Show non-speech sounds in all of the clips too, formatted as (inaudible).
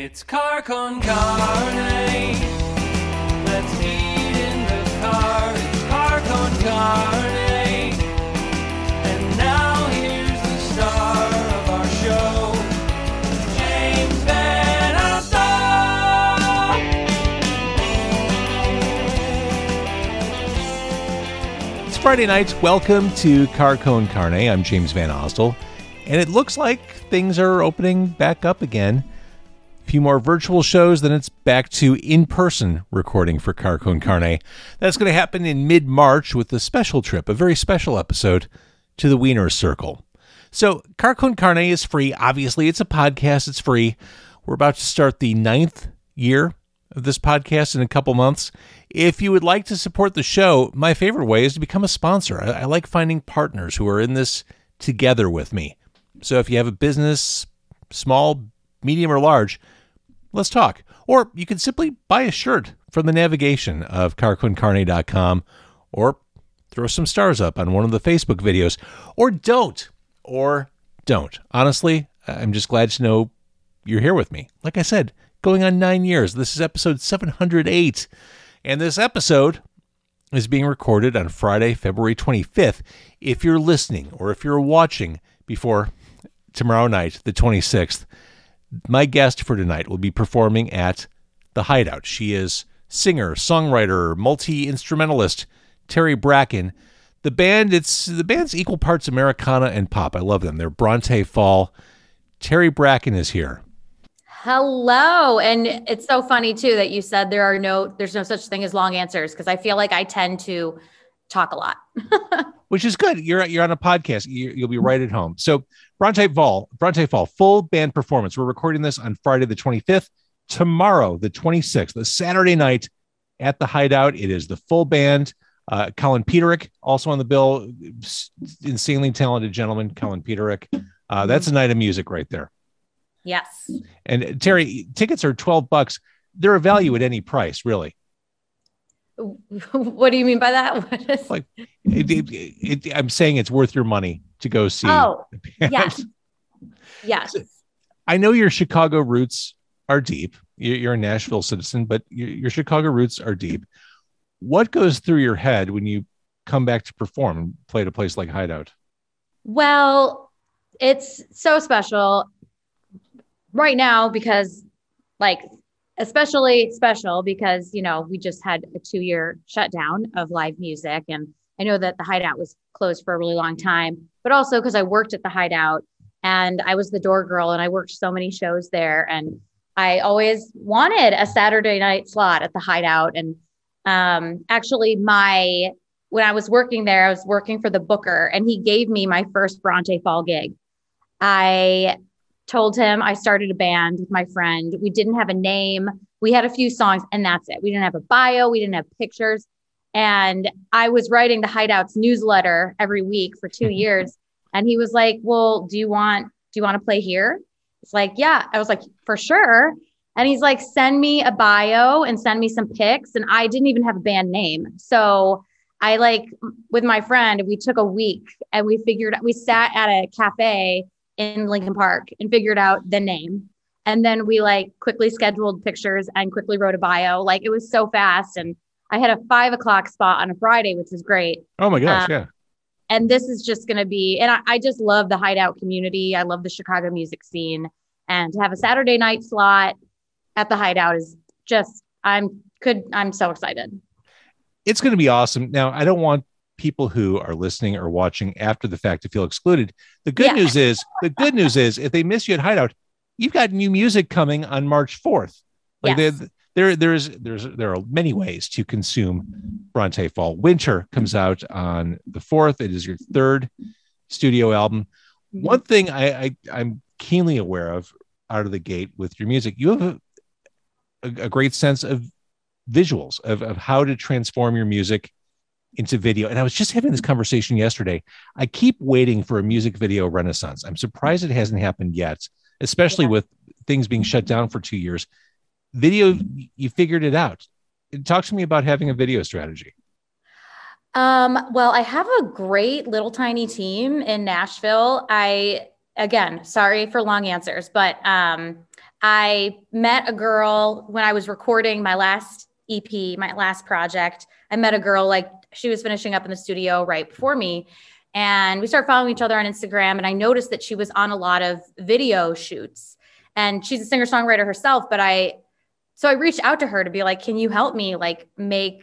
It's car con carne. Let's eat in the car. It's car con carne. And now here's the star of our show, James VanOsdol. It's Friday night. Welcome to Car Con Carne. I'm James VanOsdol, and it looks like things are opening back up again. Few more virtual shows, then it's back to in-person recording for Car Con Carne. That's going to happen in mid-March with a special trip, a very special episode to the Wiener Circle. So Car Con Carne is free. Obviously, it's a podcast. It's free. We're about to start the ninth year of this podcast in a couple months. If you would like to support the show, my favorite way is to become a sponsor. I, I like finding partners who are in this together with me. So if you have a business, small, medium, or large, let's talk. Or you can simply buy a shirt from the navigation of carconcarne.com or throw some stars up on one of the Facebook videos. Or don't. Or don't. Honestly, I'm just glad to know you're here with me. Like I said, going on nine years. This is episode 708. And this episode is being recorded on Friday, February 25th. If you're listening or if you're watching before tomorrow night, the 26th, my guest for tonight will be performing at The Hideout. She is singer, songwriter, multi instrumentalist Terry Bracken. The band, it's the band's equal parts Americana and pop. I love them. They're Bronte Fall. Terry Bracken is here. Hello. And it's so funny too that you said there are no there's no such thing as long answers because I feel like I tend to talk a lot. (laughs) which is good. You're you're on a podcast. You, you'll be right at home. So Bronte Fall, Bronte Fall, full band performance. We're recording this on Friday the 25th. Tomorrow, the 26th, the Saturday night at the Hideout. It is the full band. Uh, Colin Peterik also on the bill. Insanely talented gentleman, Colin Peterik. Uh, that's a night of music right there. yes. And Terry, tickets are 12 bucks. They're a value at any price, really. (laughs) what do you mean by that? (laughs) What is Like, it, it, it, I'm saying it's worth your money to go see. Oh, yes. (laughs) Yes. I know your Chicago roots are deep. You- You're a Nashville citizen, but your, your Chicago roots are deep. What goes through your head when you come back to perform and play at a place like Hideout? Well, it's so special right now because, like, especially special because, you know, we just had a two year shutdown of live music. And I know that the Hideout was closed for a really long time, but also because I worked at the Hideout and I was the door girl and I worked so many shows there. And I always wanted a Saturday night slot at the Hideout. And um, actually, my when I was working there, I was working for the Booker, and he gave me my first Bronte Fall gig. I told him I started a band with my friend. We didn't have a name. We had a few songs, and that's it. We didn't have a bio. We didn't have pictures. And I was writing the Hideouts newsletter every week for two (laughs) years. And he was like, "Well, do you want do you want to play here?" It's like, "Yeah." I was like, "For sure." And he's like, "Send me a bio and send me some pics." And I didn't even have a band name, so I like with my friend, we took a week and we figured we sat at a cafe in Lincoln Park and figured out the name. And then we like quickly scheduled pictures and quickly wrote a bio. Like it was so fast. And I had a five o'clock spot on a Friday, which was great. Oh my gosh, Uh, yeah. And this is just going to be, and I, I just love the hideout community. I love the Chicago music scene. And to have a Saturday night slot at the hideout is just, I'm could, I'm so excited. It's going to be awesome. Now, I don't want people who are listening or watching after the fact to feel excluded. The good Yeah. news is, the good news is, if they miss you at Hideout, you've got new music coming on March 4th. Like Yes. there, there, there's, there's, there are many ways to consume Bronte Fall. Winter comes out on the 4th. It is your third studio album. Mm-hmm. One thing I, I I'm keenly aware of out of the gate with your music, you have a, a, a great sense of visuals of, of how to transform your music into video. And I was just having this conversation yesterday. I keep waiting for a music video renaissance. I'm surprised it hasn't happened yet, especially Yeah. with things being shut down for two years. Video, you figured it out. Talk to me about having a video strategy. Um, well, I have a great little tiny team in Nashville. I again, sorry for long answers, but um, I met a girl when I was recording my last EP, my last project. I met a girl like she was finishing up in the studio right before me. And we started following each other on Instagram. And I noticed that she was on a lot of video shoots. And she's a singer songwriter herself. But I, so I reached out to her to be like, can you help me like make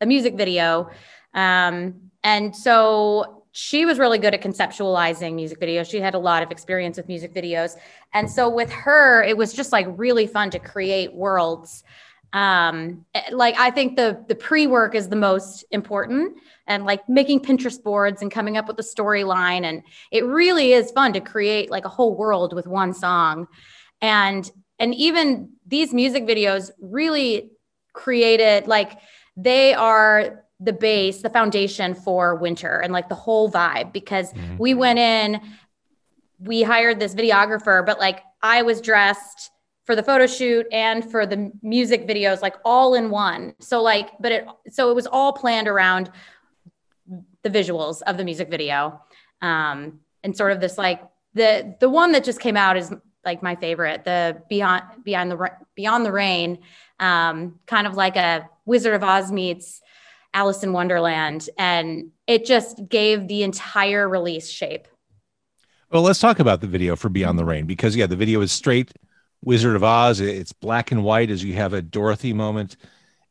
a music video? Um, and so she was really good at conceptualizing music videos. She had a lot of experience with music videos. And so with her, it was just like really fun to create worlds. Um, like I think the the pre-work is the most important and like making Pinterest boards and coming up with a storyline. And it really is fun to create like a whole world with one song. And and even these music videos really created like they are the base, the foundation for winter and like the whole vibe because mm-hmm. we went in, we hired this videographer, but like I was dressed for the photo shoot and for the music videos, like all in one. So like, but it so it was all planned around the visuals of the music video. Um, and sort of this like the the one that just came out is like my favorite, the beyond beyond the beyond the rain, um, kind of like a Wizard of Oz meets Alice in Wonderland, and it just gave the entire release shape. Well, let's talk about the video for Beyond the Rain because yeah, the video is straight Wizard of Oz. It's black and white as you have a Dorothy moment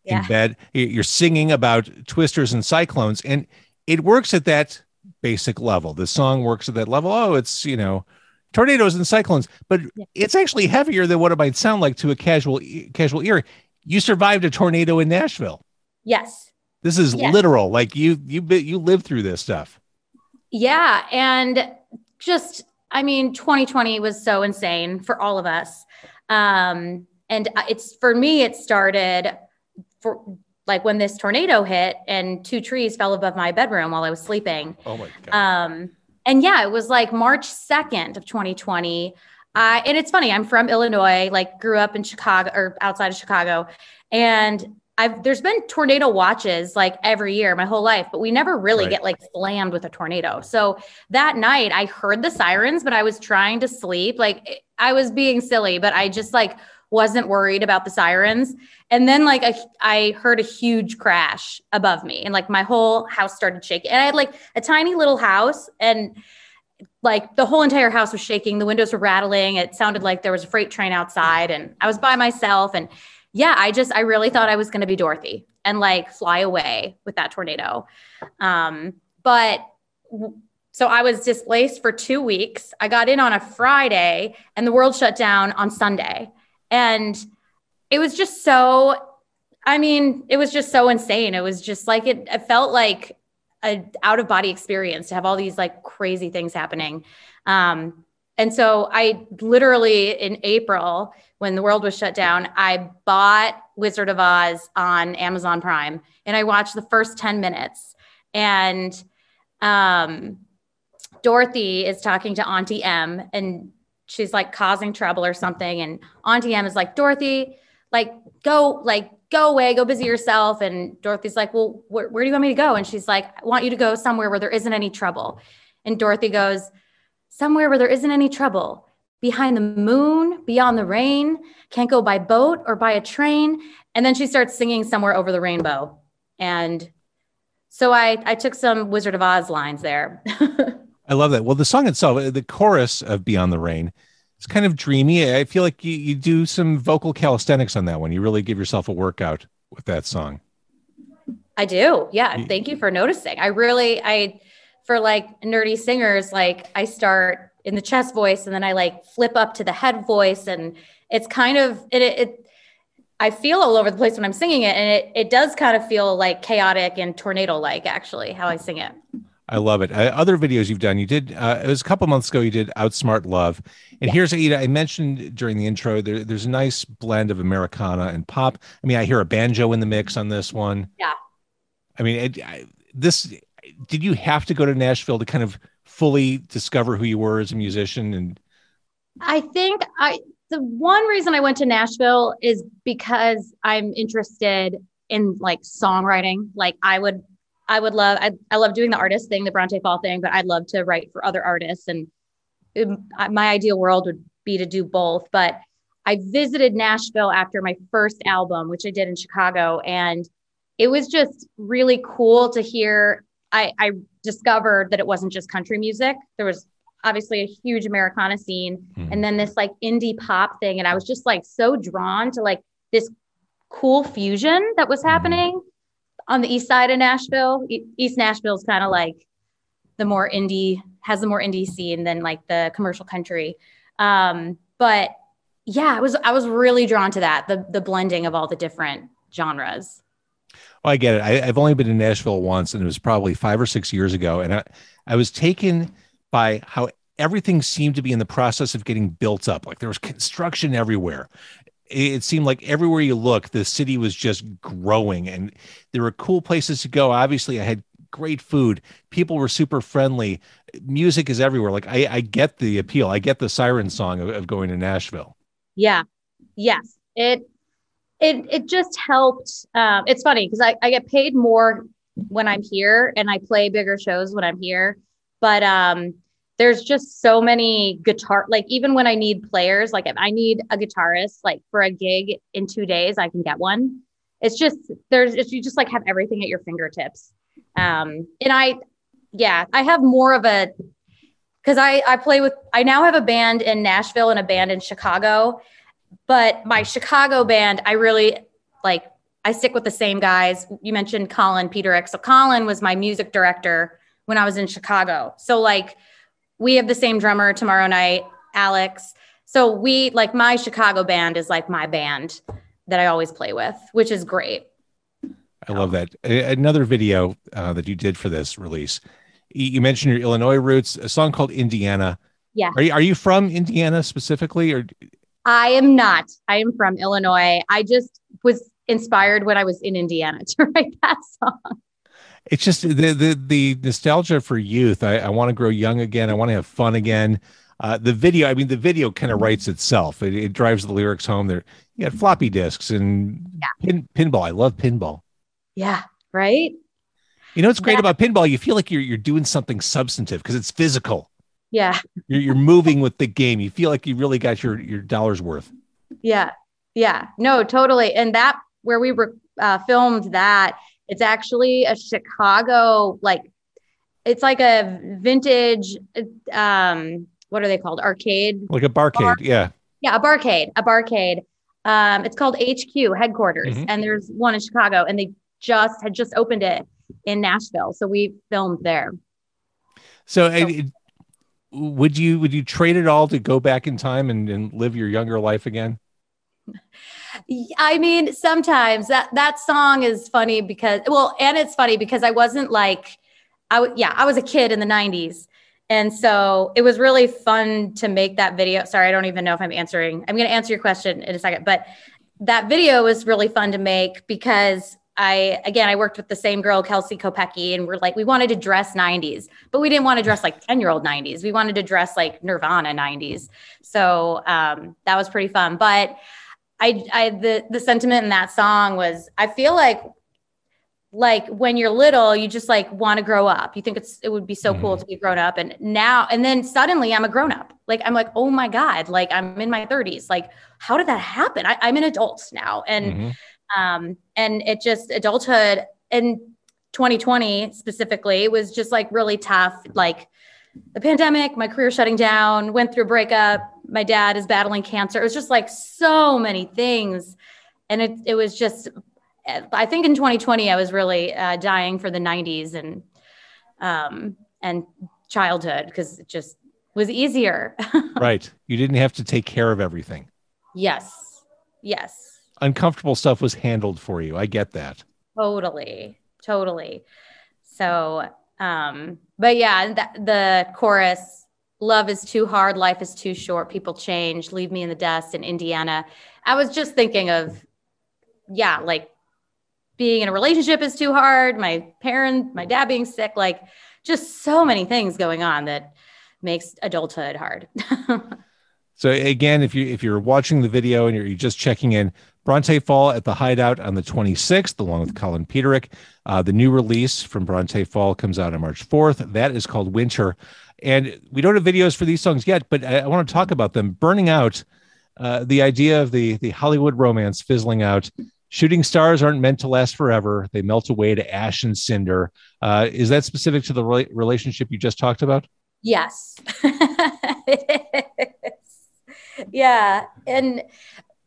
yeah. in bed. You're singing about twisters and cyclones, and it works at that basic level. The song works at that level. Oh, it's you know tornadoes and cyclones, but it's actually heavier than what it might sound like to a casual casual ear. You survived a tornado in Nashville. Yes. This is yes. literal. Like you you you lived through this stuff. Yeah, and just I mean 2020 was so insane for all of us. Um and it's for me it started for like when this tornado hit and two trees fell above my bedroom while I was sleeping. Oh my god. Um, and yeah, it was like March 2nd of 2020. Uh, and it's funny, I'm from Illinois, like grew up in Chicago or outside of Chicago. And I've there's been tornado watches like every year my whole life, but we never really right. get like slammed with a tornado. So that night I heard the sirens, but I was trying to sleep. Like eh, I was being silly, but I just like wasn't worried about the sirens. And then like I heard a huge crash above me and like my whole house started shaking. And I had like a tiny little house and like the whole entire house was shaking. The windows were rattling. It sounded like there was a freight train outside and I was by myself. And yeah, I just, I really thought I was going to be Dorothy and like fly away with that tornado. Um, but so I was displaced for two weeks. I got in on a Friday and the world shut down on Sunday. And it was just so, I mean, it was just so insane. It was just like, it, it felt like a out of body experience to have all these like crazy things happening. Um, and so I literally in April, when the world was shut down, I bought Wizard of Oz on Amazon Prime and I watched the first 10 minutes. And um, Dorothy is talking to Auntie Em, and she's like causing trouble or something. And Auntie Em is like, Dorothy, like, go, like, go away, go busy yourself. And Dorothy's like, well, wh- where do you want me to go? And she's like, I want you to go somewhere where there isn't any trouble. And Dorothy goes, somewhere where there isn't any trouble. Behind the moon, beyond the rain, can't go by boat or by a train. And then she starts singing somewhere over the rainbow. And so I, I took some Wizard of Oz lines there. (laughs) I love that. Well, the song itself, uh, the chorus of Beyond the Rain, it's kind of dreamy. I feel like you, you do some vocal calisthenics on that one. You really give yourself a workout with that song. I do. Yeah. Thank you for noticing. I really, I, for like nerdy singers, like I start in the chest voice and then I like flip up to the head voice. And it's kind of, it, it I feel all over the place when I'm singing it. And it, it does kind of feel like chaotic and tornado like, actually, how I sing it. I love it. Uh, other videos you've done, you did. Uh, it was a couple months ago. You did "Outsmart Love," and yeah. here's Aida. I mentioned during the intro there, there's a nice blend of Americana and pop. I mean, I hear a banjo in the mix on this one. Yeah. I mean, it, I, this. Did you have to go to Nashville to kind of fully discover who you were as a musician? And I think I the one reason I went to Nashville is because I'm interested in like songwriting. Like I would I would love, I, I love doing the artist thing, the Bronte Fall thing, but I'd love to write for other artists. And um, my ideal world would be to do both, but I visited Nashville after my first album, which I did in Chicago, and it was just really cool to hear. I, I discovered that it wasn't just country music. There was obviously a huge Americana scene, Mhm. and then this like indie pop thing, and I was just like so drawn to like this cool fusion that was happening on the east side of Nashville. E- East Nashville is kind of like the more indie has the more indie scene than like the commercial country. Um, but yeah, I was I was really drawn to that the the blending of all the different genres. Well, I get it. I, I've only been in Nashville once, and it was probably five or six years ago. And I, I was taken by how everything seemed to be in the process of getting built up. Like there was construction everywhere. It, it seemed like everywhere you look, the city was just growing, and there were cool places to go. Obviously, I had great food. People were super friendly. Music is everywhere. Like I, I get the appeal. I get the siren song of, of going to Nashville. Yeah. Yes. It it it just helped. Um, it's funny because I, I get paid more when I'm here and I play bigger shows when I'm here. But um there's just so many guitar like even when I need players, like if I need a guitarist like for a gig in two days, I can get one. It's just there's it's, you just like have everything at your fingertips. Um and I yeah, I have more of a because I I play with I now have a band in Nashville and a band in Chicago, but my Chicago band I really like I stick with the same guys. You mentioned Colin Peterik, so Colin was my music director when I was in Chicago. So like we have the same drummer tomorrow night, Alex. So we like my Chicago band is like my band that I always play with, which is great. I love that. Another video uh, that you did for this release. You you mentioned your Illinois roots. A song called Indiana. Yeah. Are you are you from Indiana specifically, or I am not. I am from Illinois. I just was inspired when I was in Indiana (laughs) to write that song. it's just the the the nostalgia for youth? I, I want to grow young again. I want to have fun again. Uh, the video, I mean, the video kind of writes itself. It, it drives the lyrics home. There, you got floppy disks and pin, pinball. I love pinball. Yeah, right? You know what's great Yeah. about pinball? You feel like you're you're doing something substantive because it's physical. Yeah. You're, you're moving with the game. You feel like you really got your your dollars worth. Yeah. Yeah. No, totally. And that where we were uh, filmed that, it's actually a Chicago like it's like a vintage um what are they called? Arcade. Like a barcade. Yeah. Yeah, a barcade, a barcade. Um, it's called HQ headquarters, Mhm. and there's one in Chicago, and they just had just opened it in Nashville. So we filmed there. So, I- it- would you would you trade it all to go back in time and, and live your younger life again? I mean, sometimes that that song is funny because well, and it's funny because I wasn't like I w- yeah, I was a kid in the 90s. And so it was really fun to make that video. Sorry, I don't even know if I'm answering. I'm going to answer your question in a second, but that video was really fun to make because I again I worked with the same girl, Kelsey Kopecki, and we're like, we wanted to dress 90s, but we didn't want to dress like (laughs) 10-year-old 90s. We wanted to dress like Nirvana 90s. So um, that was pretty fun. But I, I the the sentiment in that song was I feel like like when you're little you just like want to grow up you think it's it would be so cool to be grown up and now and then suddenly i'm a grown up like i'm like oh my god like i'm in my 30s like how did that happen I, i'm an adult now and Mhm. Um and it just adulthood in 2020 specifically was just like really tough. Like the pandemic my career shutting down went through a breakup my dad is battling cancer. It was just like so many things. And it, it was just i think in 2020 i was really uh, dying for the 90s and um and childhood because it just was easier. (laughs) Right. You didn't have to take care of everything. yes. Yes Uncomfortable stuff was handled for you. I get that. Totally, totally. So, um, but yeah, th- the chorus, love is too hard, life is too short, people change, leave me in the dust in Indiana. I was just thinking of, yeah, like being in a relationship is too hard, my parent, my dad being sick, like just so many things going on that makes adulthood hard. (laughs) So again, if you if you're watching the video and you're, you're just checking in, Bronte Fall at the Hideout on the 26th, along with Colin Peterik. Uh, the new release from Bronte Fall comes out on March 4th. That is called Winter. And we don't have videos for these songs yet, but I, I want to talk about them. Burning Out, uh, the idea of the, the Hollywood romance fizzling out. Shooting stars aren't meant to last forever. They melt away to ash and cinder. Uh, is that specific to the re- relationship you just talked about? Yes. (laughs) yeah. And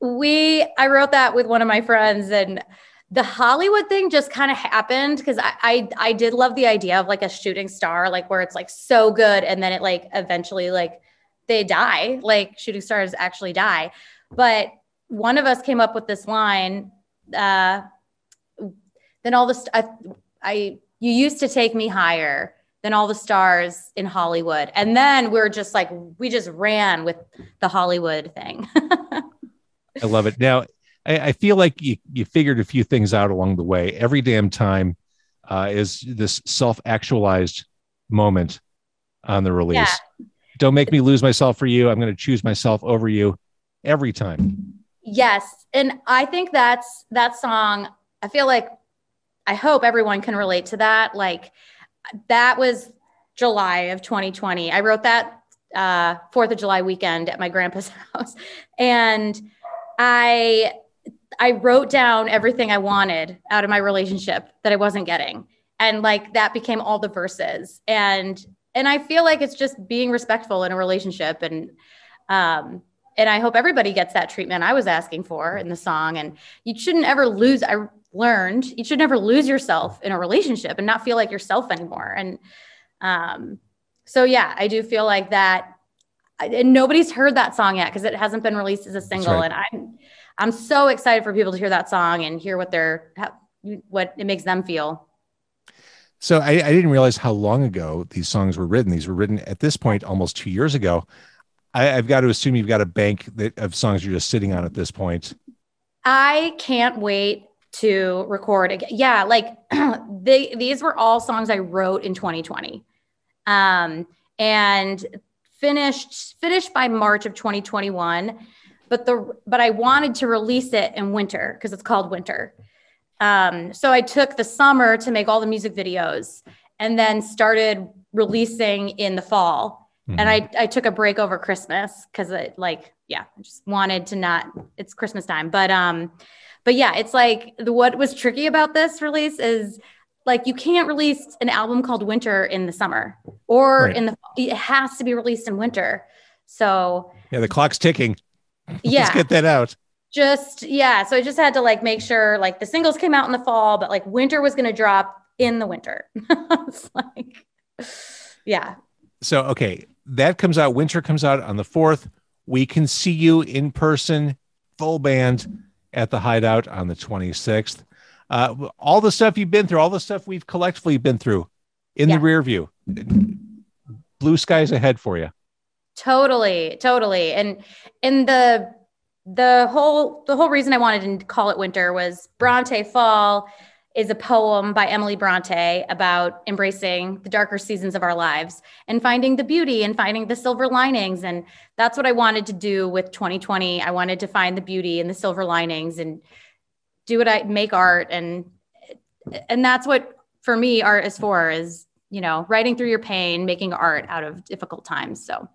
we, I wrote that with one of my friends, and the Hollywood thing just kind of happened because I, I I did love the idea of like a shooting star, like where it's like so good and then it like eventually like they die, like shooting stars actually die. But one of us came up with this line. Uh, then all this, I, I, you used to take me higher than all the stars in Hollywood, and then we're just like we just ran with the Hollywood thing. (laughs) I love it. Now, I, I, feel like you, you figured a few things out along the way. Every damn time uh, is this self actualized moment on the release. Yeah. Don't make me lose myself for you. I'm going to choose myself over you every time. Yes. And I think that's that song. I feel like I hope everyone can relate to that. Like that was July of 2020. I wrote that uh, Fourth of July weekend at my grandpa's (laughs) house. And I I wrote down everything I wanted out of my relationship that I wasn't getting. And like that became all the verses. And and I feel like it's just being respectful in a relationship and um and I hope everybody gets that treatment I was asking for in the song and you shouldn't ever lose I learned you should never lose yourself in a relationship and not feel like yourself anymore and um so yeah I do feel like that and nobody's heard that song yet because it hasn't been released as a single right. and I'm I'm so excited for people to hear that song and hear what they're how, what it makes them feel. So I, I, didn't realize how long ago these songs were written. These were written at this point almost two years ago. I, have got to assume you've got a bank that, of songs you're just sitting on at this point. I can't wait to record again. Yeah, like (clears throat) they these were all songs I wrote in 2020. Um, and finished finished by March of 2021 but the but I wanted to release it in winter because it's called winter. Um, so I took the summer to make all the music videos and then started releasing in the fall. Mm-hmm. And I, I took a break over Christmas because it like, yeah, I just wanted to not, it's Christmas time. But um, but yeah, it's like the what was tricky about this release is like you can't release an album called Winter in the summer or right. in the it has to be released in winter. So yeah, the clock's ticking. Yeah. Let's get that out. Just yeah. So I just had to like make sure like the singles came out in the fall, but like winter was gonna drop in the winter. (laughs) it's like yeah. So okay, that comes out, winter comes out on the fourth. We can see you in person, full band at the hideout on the 26th. Uh, all the stuff you've been through, all the stuff we've collectively been through in yeah. the rear view. Blue skies ahead for you. Totally, totally. And and the the whole the whole reason I wanted to call it winter was Bronte Fall is a poem by Emily Bronte about embracing the darker seasons of our lives and finding the beauty and finding the silver linings and that's what I wanted to do with 2020. I wanted to find the beauty and the silver linings and do what I make art and and that's what for me art is for is, you know, writing through your pain, making art out of difficult times. So